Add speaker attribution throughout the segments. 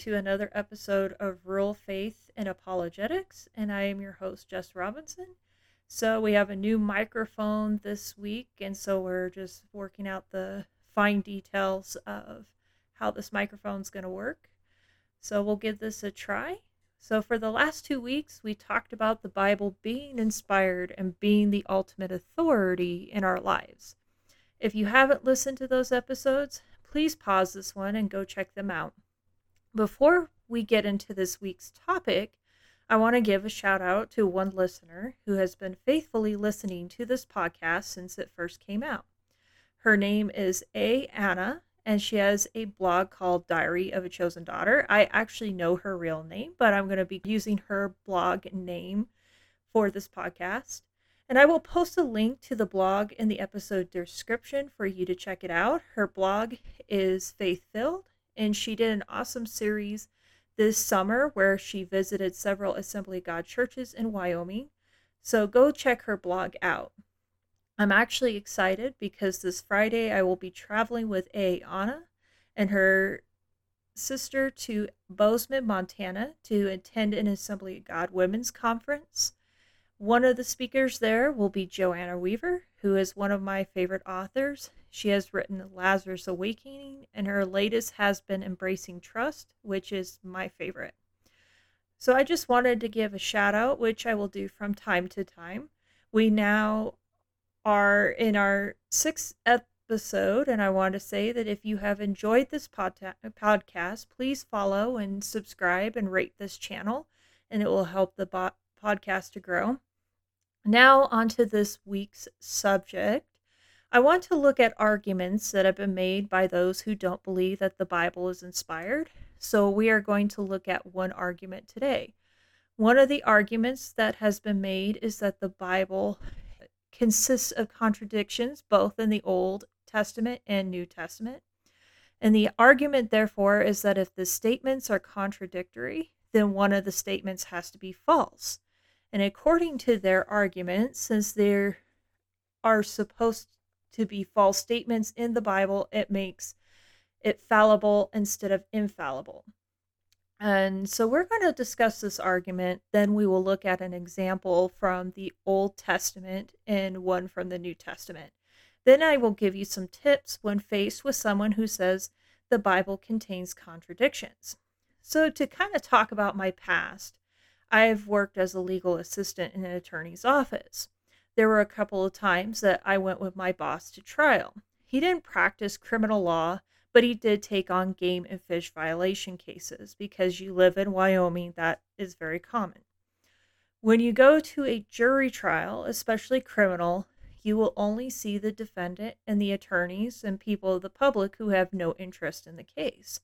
Speaker 1: To another episode of Rural Faith and Apologetics, and I am your host, Jess Robinson. So, we have a new microphone this week, and so we're just working out the fine details of how this microphone's going to work. So, we'll give this a try. So, for the last two weeks, we talked about the Bible being inspired and being the ultimate authority in our lives. If you haven't listened to those episodes, please pause this one and go check them out. Before we get into this week's topic, I want to give a shout out to one listener who has been faithfully listening to this podcast since it first came out. Her name is A. Anna, and she has a blog called Diary of a Chosen Daughter. I actually know her real name, but I'm going to be using her blog name for this podcast. And I will post a link to the blog in the episode description for you to check it out. Her blog is faith filled, and she did an awesome series this summer where she visited several Assembly of God churches in Wyoming. So go check her blog out. I'm actually excited because this Friday I will be traveling with A. Anna and her sister to Bozeman, Montana to attend an Assembly of God Women's Conference. One of the speakers there will be Joanna Weaver, who is one of my favorite authors. She has written Lazarus Awakening, and her latest has been Embracing Trust, which is my favorite. So I just wanted to give a shout out, which I will do from time to time. We now are in our sixth episode, and I want to say that if you have enjoyed this pod- podcast, please follow and subscribe and rate this channel, and it will help the bo- podcast to grow. Now, onto this week's subject. I want to look at arguments that have been made by those who don't believe that the Bible is inspired. So, we are going to look at one argument today. One of the arguments that has been made is that the Bible consists of contradictions both in the Old Testament and New Testament. And the argument, therefore, is that if the statements are contradictory, then one of the statements has to be false. And according to their argument, since there are supposed to be false statements in the Bible, it makes it fallible instead of infallible. And so we're going to discuss this argument. Then we will look at an example from the Old Testament and one from the New Testament. Then I will give you some tips when faced with someone who says the Bible contains contradictions. So, to kind of talk about my past, I've worked as a legal assistant in an attorney's office. There were a couple of times that I went with my boss to trial. He didn't practice criminal law, but he did take on game and fish violation cases because you live in Wyoming, that is very common. When you go to a jury trial, especially criminal, you will only see the defendant and the attorneys and people of the public who have no interest in the case.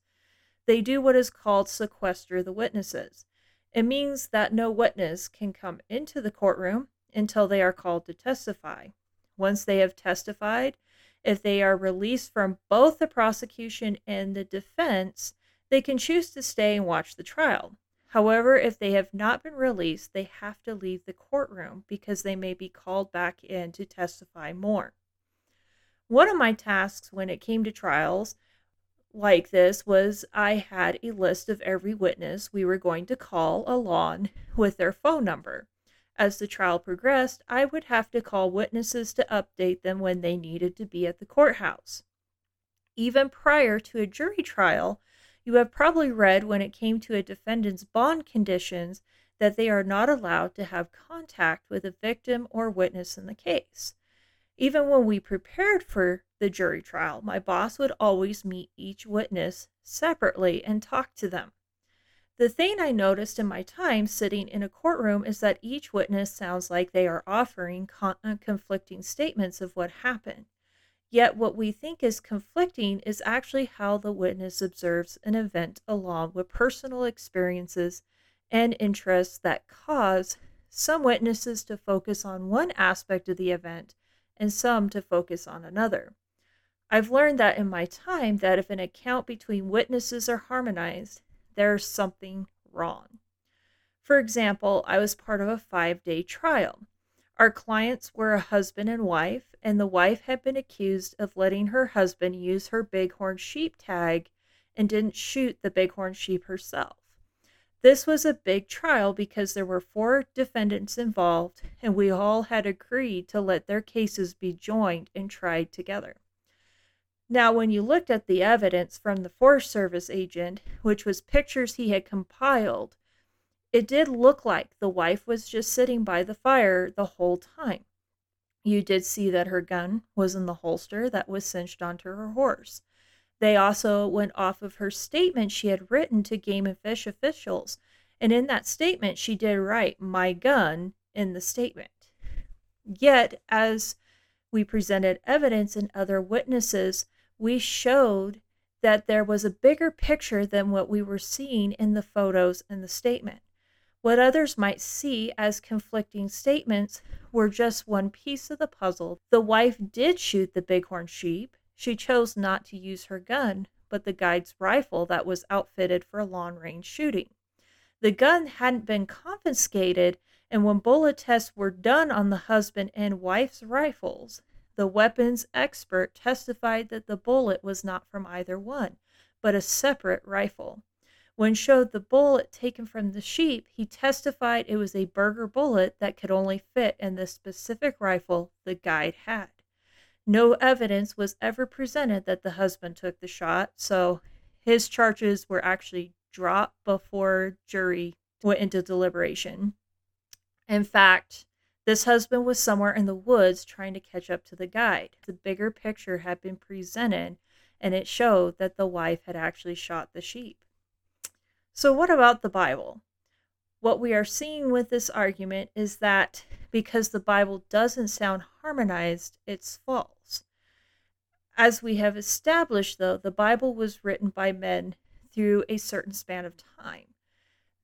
Speaker 1: They do what is called sequester the witnesses. It means that no witness can come into the courtroom until they are called to testify. Once they have testified, if they are released from both the prosecution and the defense, they can choose to stay and watch the trial. However, if they have not been released, they have to leave the courtroom because they may be called back in to testify more. One of my tasks when it came to trials like this was I had a list of every witness we were going to call along with their phone number. As the trial progressed, I would have to call witnesses to update them when they needed to be at the courthouse. Even prior to a jury trial, you have probably read when it came to a defendant's bond conditions that they are not allowed to have contact with a victim or witness in the case. Even when we prepared for the jury trial, my boss would always meet each witness separately and talk to them. The thing I noticed in my time sitting in a courtroom is that each witness sounds like they are offering con- uh, conflicting statements of what happened. Yet, what we think is conflicting is actually how the witness observes an event along with personal experiences and interests that cause some witnesses to focus on one aspect of the event and some to focus on another. I've learned that in my time that if an account between witnesses are harmonized, there's something wrong. For example, I was part of a five day trial. Our clients were a husband and wife, and the wife had been accused of letting her husband use her bighorn sheep tag and didn't shoot the bighorn sheep herself. This was a big trial because there were four defendants involved, and we all had agreed to let their cases be joined and tried together. Now, when you looked at the evidence from the Forest Service agent, which was pictures he had compiled, it did look like the wife was just sitting by the fire the whole time. You did see that her gun was in the holster that was cinched onto her horse. They also went off of her statement she had written to game and fish officials. And in that statement, she did write my gun in the statement. Yet, as we presented evidence and other witnesses, we showed that there was a bigger picture than what we were seeing in the photos and the statement. What others might see as conflicting statements were just one piece of the puzzle. The wife did shoot the bighorn sheep, she chose not to use her gun, but the guide's rifle that was outfitted for long range shooting. The gun hadn't been confiscated, and when bullet tests were done on the husband and wife's rifles, the weapons expert testified that the bullet was not from either one, but a separate rifle. When showed the bullet taken from the sheep, he testified it was a Berger bullet that could only fit in the specific rifle the guide had. No evidence was ever presented that the husband took the shot, so his charges were actually dropped before jury went into deliberation. In fact, this husband was somewhere in the woods trying to catch up to the guide. The bigger picture had been presented, and it showed that the wife had actually shot the sheep. So, what about the Bible? What we are seeing with this argument is that because the Bible doesn't sound harmonized, it's false. As we have established, though, the Bible was written by men through a certain span of time.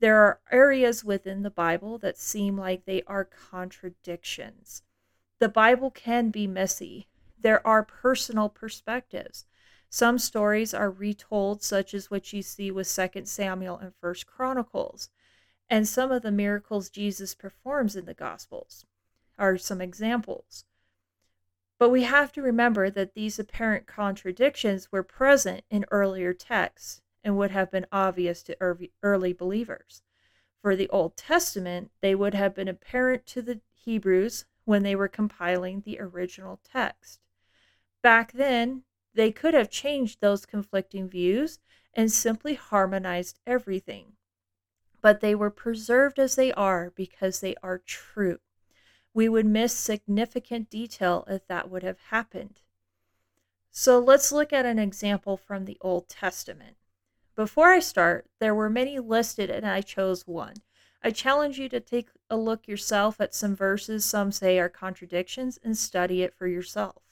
Speaker 1: There are areas within the Bible that seem like they are contradictions. The Bible can be messy. There are personal perspectives. Some stories are retold, such as what you see with 2 Samuel and 1 Chronicles, and some of the miracles Jesus performs in the Gospels are some examples. But we have to remember that these apparent contradictions were present in earlier texts and would have been obvious to early believers. For the Old Testament, they would have been apparent to the Hebrews when they were compiling the original text. Back then, they could have changed those conflicting views and simply harmonized everything. But they were preserved as they are because they are true we would miss significant detail if that would have happened. So let's look at an example from the Old Testament. Before I start, there were many listed and I chose one. I challenge you to take a look yourself at some verses some say are contradictions and study it for yourself.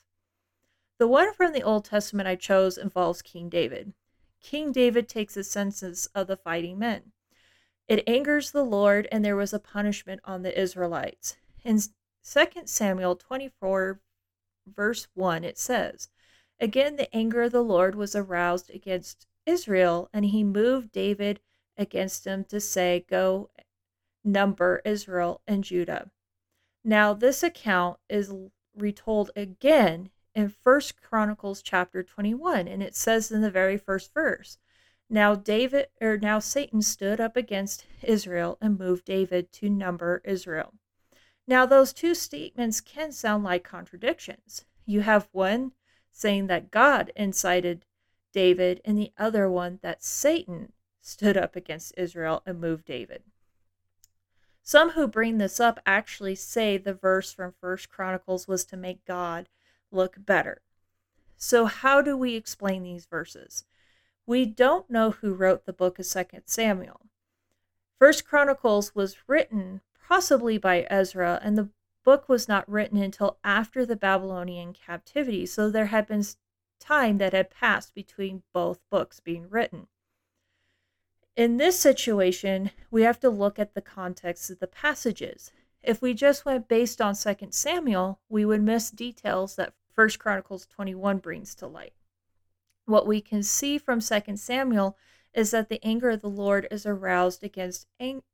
Speaker 1: The one from the Old Testament I chose involves King David. King David takes a census of the fighting men. It angers the Lord, and there was a punishment on the Israelites. In 2 Samuel 24, verse 1, it says, Again, the anger of the Lord was aroused against Israel, and he moved David against him to say, Go number Israel and Judah. Now, this account is retold again in First Chronicles chapter 21, and it says in the very first verse, Now David or now Satan stood up against Israel and moved David to number Israel. Now, those two statements can sound like contradictions. You have one saying that God incited David, and the other one that Satan stood up against Israel and moved David. Some who bring this up actually say the verse from First Chronicles was to make God look better. So how do we explain these verses? We don't know who wrote the book of Second Samuel. First Chronicles was written possibly by Ezra, and the book was not written until after the Babylonian captivity, so there had been time that had passed between both books being written. In this situation, we have to look at the context of the passages. If we just went based on 2 Samuel, we would miss details that 1 Chronicles 21 brings to light. What we can see from 2 Samuel is that the anger of the Lord is aroused against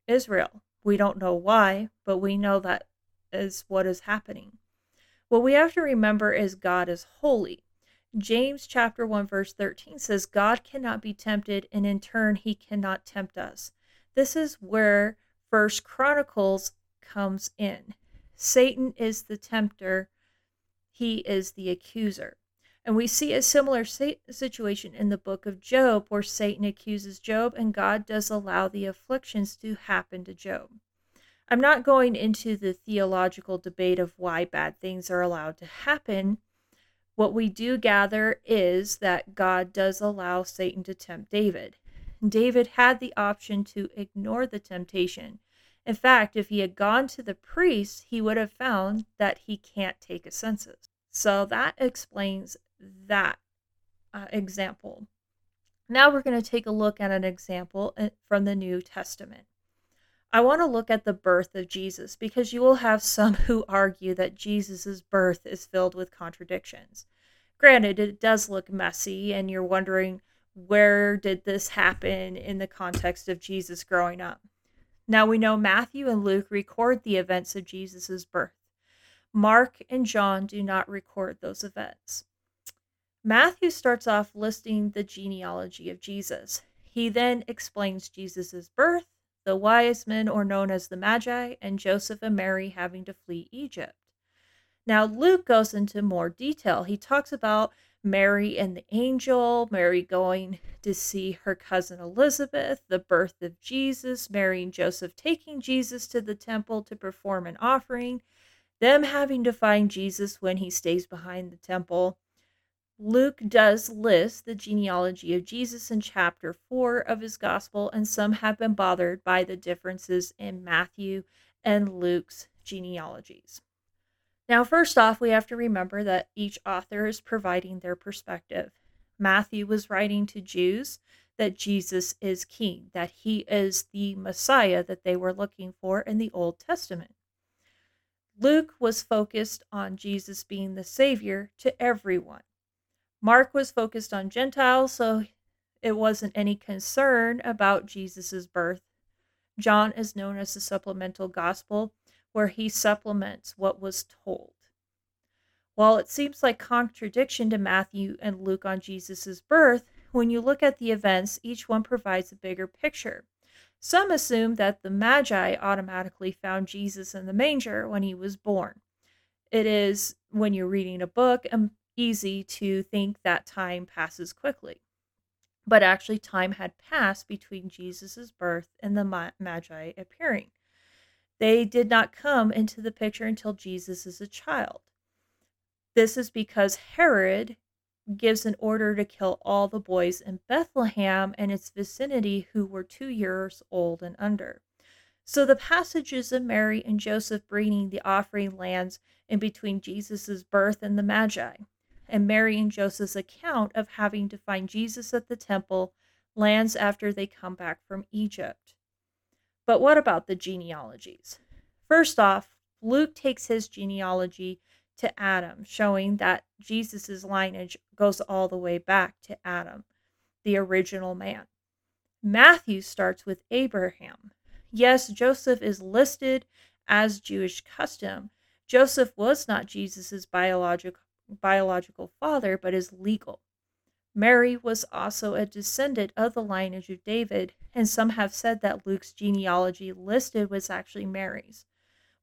Speaker 1: Israel. We don't know why, but we know that is what is happening. What we have to remember is God is holy. James chapter 1 verse 13 says God cannot be tempted and in turn he cannot tempt us. This is where First Chronicles comes in. Satan is the tempter, he is the accuser. And we see a similar situation in the book of Job where Satan accuses Job and God does allow the afflictions to happen to Job. I'm not going into the theological debate of why bad things are allowed to happen. What we do gather is that God does allow Satan to tempt David. David had the option to ignore the temptation. In fact, if he had gone to the priest, he would have found that he can't take a census. So that explains that uh, example. Now we're going to take a look at an example uh, from the New Testament. I want to look at the birth of Jesus because you will have some who argue that Jesus' birth is filled with contradictions. Granted, it does look messy, and you're wondering where did this happen in the context of Jesus growing up. Now we know Matthew and Luke record the events of Jesus' birth. Mark and John do not record those events. Matthew starts off listing the genealogy of Jesus. He then explains Jesus' birth, the wise men, or known as the Magi, and Joseph and Mary having to flee Egypt. Now, Luke goes into more detail. He talks about Mary and the angel, Mary going to see her cousin Elizabeth, the birth of Jesus, Mary and Joseph taking Jesus to the temple to perform an offering, them having to find Jesus when he stays behind the temple, Luke does list the genealogy of Jesus in chapter 4 of his gospel, and some have been bothered by the differences in Matthew and Luke's genealogies. Now, first off, we have to remember that each author is providing their perspective. Matthew was writing to Jews that Jesus is king, that he is the Messiah that they were looking for in the Old Testament. Luke was focused on Jesus being the Savior to everyone. Mark was focused on Gentiles, so it wasn't any concern about Jesus' birth. John is known as the supplemental gospel, where he supplements what was told. While it seems like contradiction to Matthew and Luke on Jesus' birth, when you look at the events, each one provides a bigger picture. Some assume that the Magi automatically found Jesus in the manger when he was born. It is, when you're reading a book, easy to think that time passes quickly. But actually, time had passed between Jesus' birth and the Magi appearing. They did not come into the picture until Jesus is a child. This is because Herod gives an order to kill all the boys in Bethlehem and its vicinity who were two years old and under. So the passages of Mary and Joseph bringing the offering lands in between Jesus' birth and the Magi and Mary and Joseph's account of having to find Jesus at the temple lands after they come back from Egypt. But what about the genealogies? First off, Luke takes his genealogy to Adam, showing that Jesus' lineage goes all the way back to Adam, the original man. Matthew starts with Abraham. Yes, Joseph is listed as Jewish custom. Joseph was not Jesus' biological biological father, but is legal. Mary was also a descendant of the lineage of David, and some have said that Luke's genealogy listed was actually Mary's.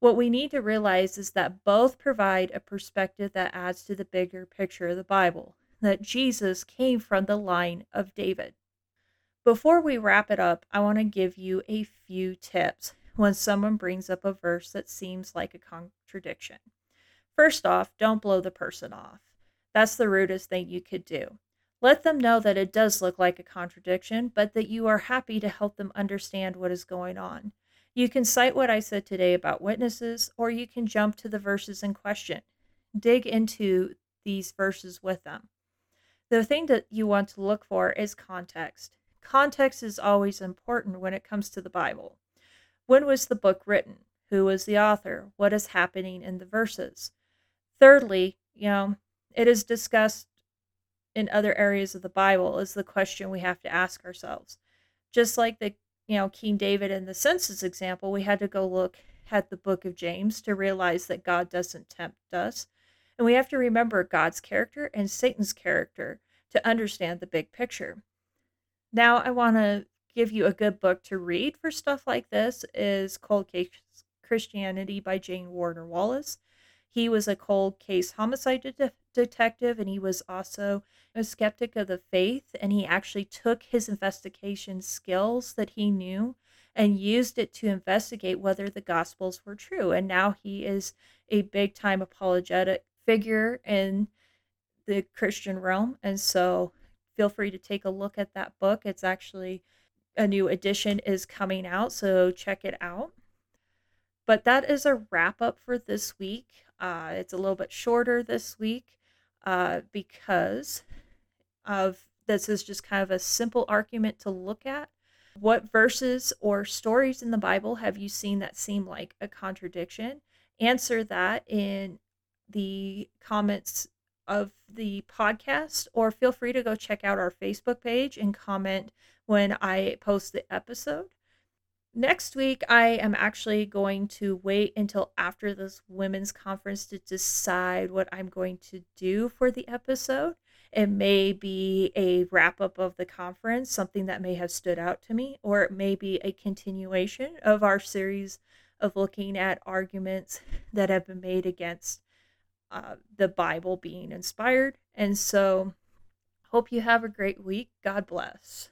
Speaker 1: What we need to realize is that both provide a perspective that adds to the bigger picture of the Bible that Jesus came from the line of David. Before we wrap it up, I want to give you a few tips when someone brings up a verse that seems like a contradiction. First off, don't blow the person off. That's the rudest thing you could do. Let them know that it does look like a contradiction, but that you are happy to help them understand what is going on. You can cite what I said today about witnesses, or you can jump to the verses in question. Dig into these verses with them. The thing that you want to look for is context. Context is always important when it comes to the Bible. When was the book written? Who was the author? What is happening in the verses? Thirdly, you know, it is discussed in other areas of the Bible is the question we have to ask ourselves. Just like the, you know, King David in the census example, we had to go look at the book of James to realize that God doesn't tempt us. And we have to remember God's character and Satan's character to understand the big picture. Now, I want to give you a good book to read for stuff like this is Cold Case Christianity by J. Warner Wallace. He was a cold case homicide de- detective and he was also a skeptic of the faith and he actually took his investigation skills that he knew and used it to investigate whether the gospels were true. And now he is a big time apologetic figure in the Christian realm. And so feel free to take a look at that book. It's actually a new edition is coming out so check it out. But that is a wrap up for this week uh, it's a little bit shorter this week uh, because of this is just kind of a simple argument to look at. What verses or stories in the Bible have you seen that seem like a contradiction? Answer that in the comments of the podcast, or feel free to go check out our Facebook page and comment when I post the episode next week i am actually going to wait until after this women's conference to decide what i'm going to do for the episode. It may be a wrap up of the conference something that may have stood out to me or it may be a continuation of our series of looking at arguments that have been made against uh, the bible being inspired. And so hope you have a great week. God bless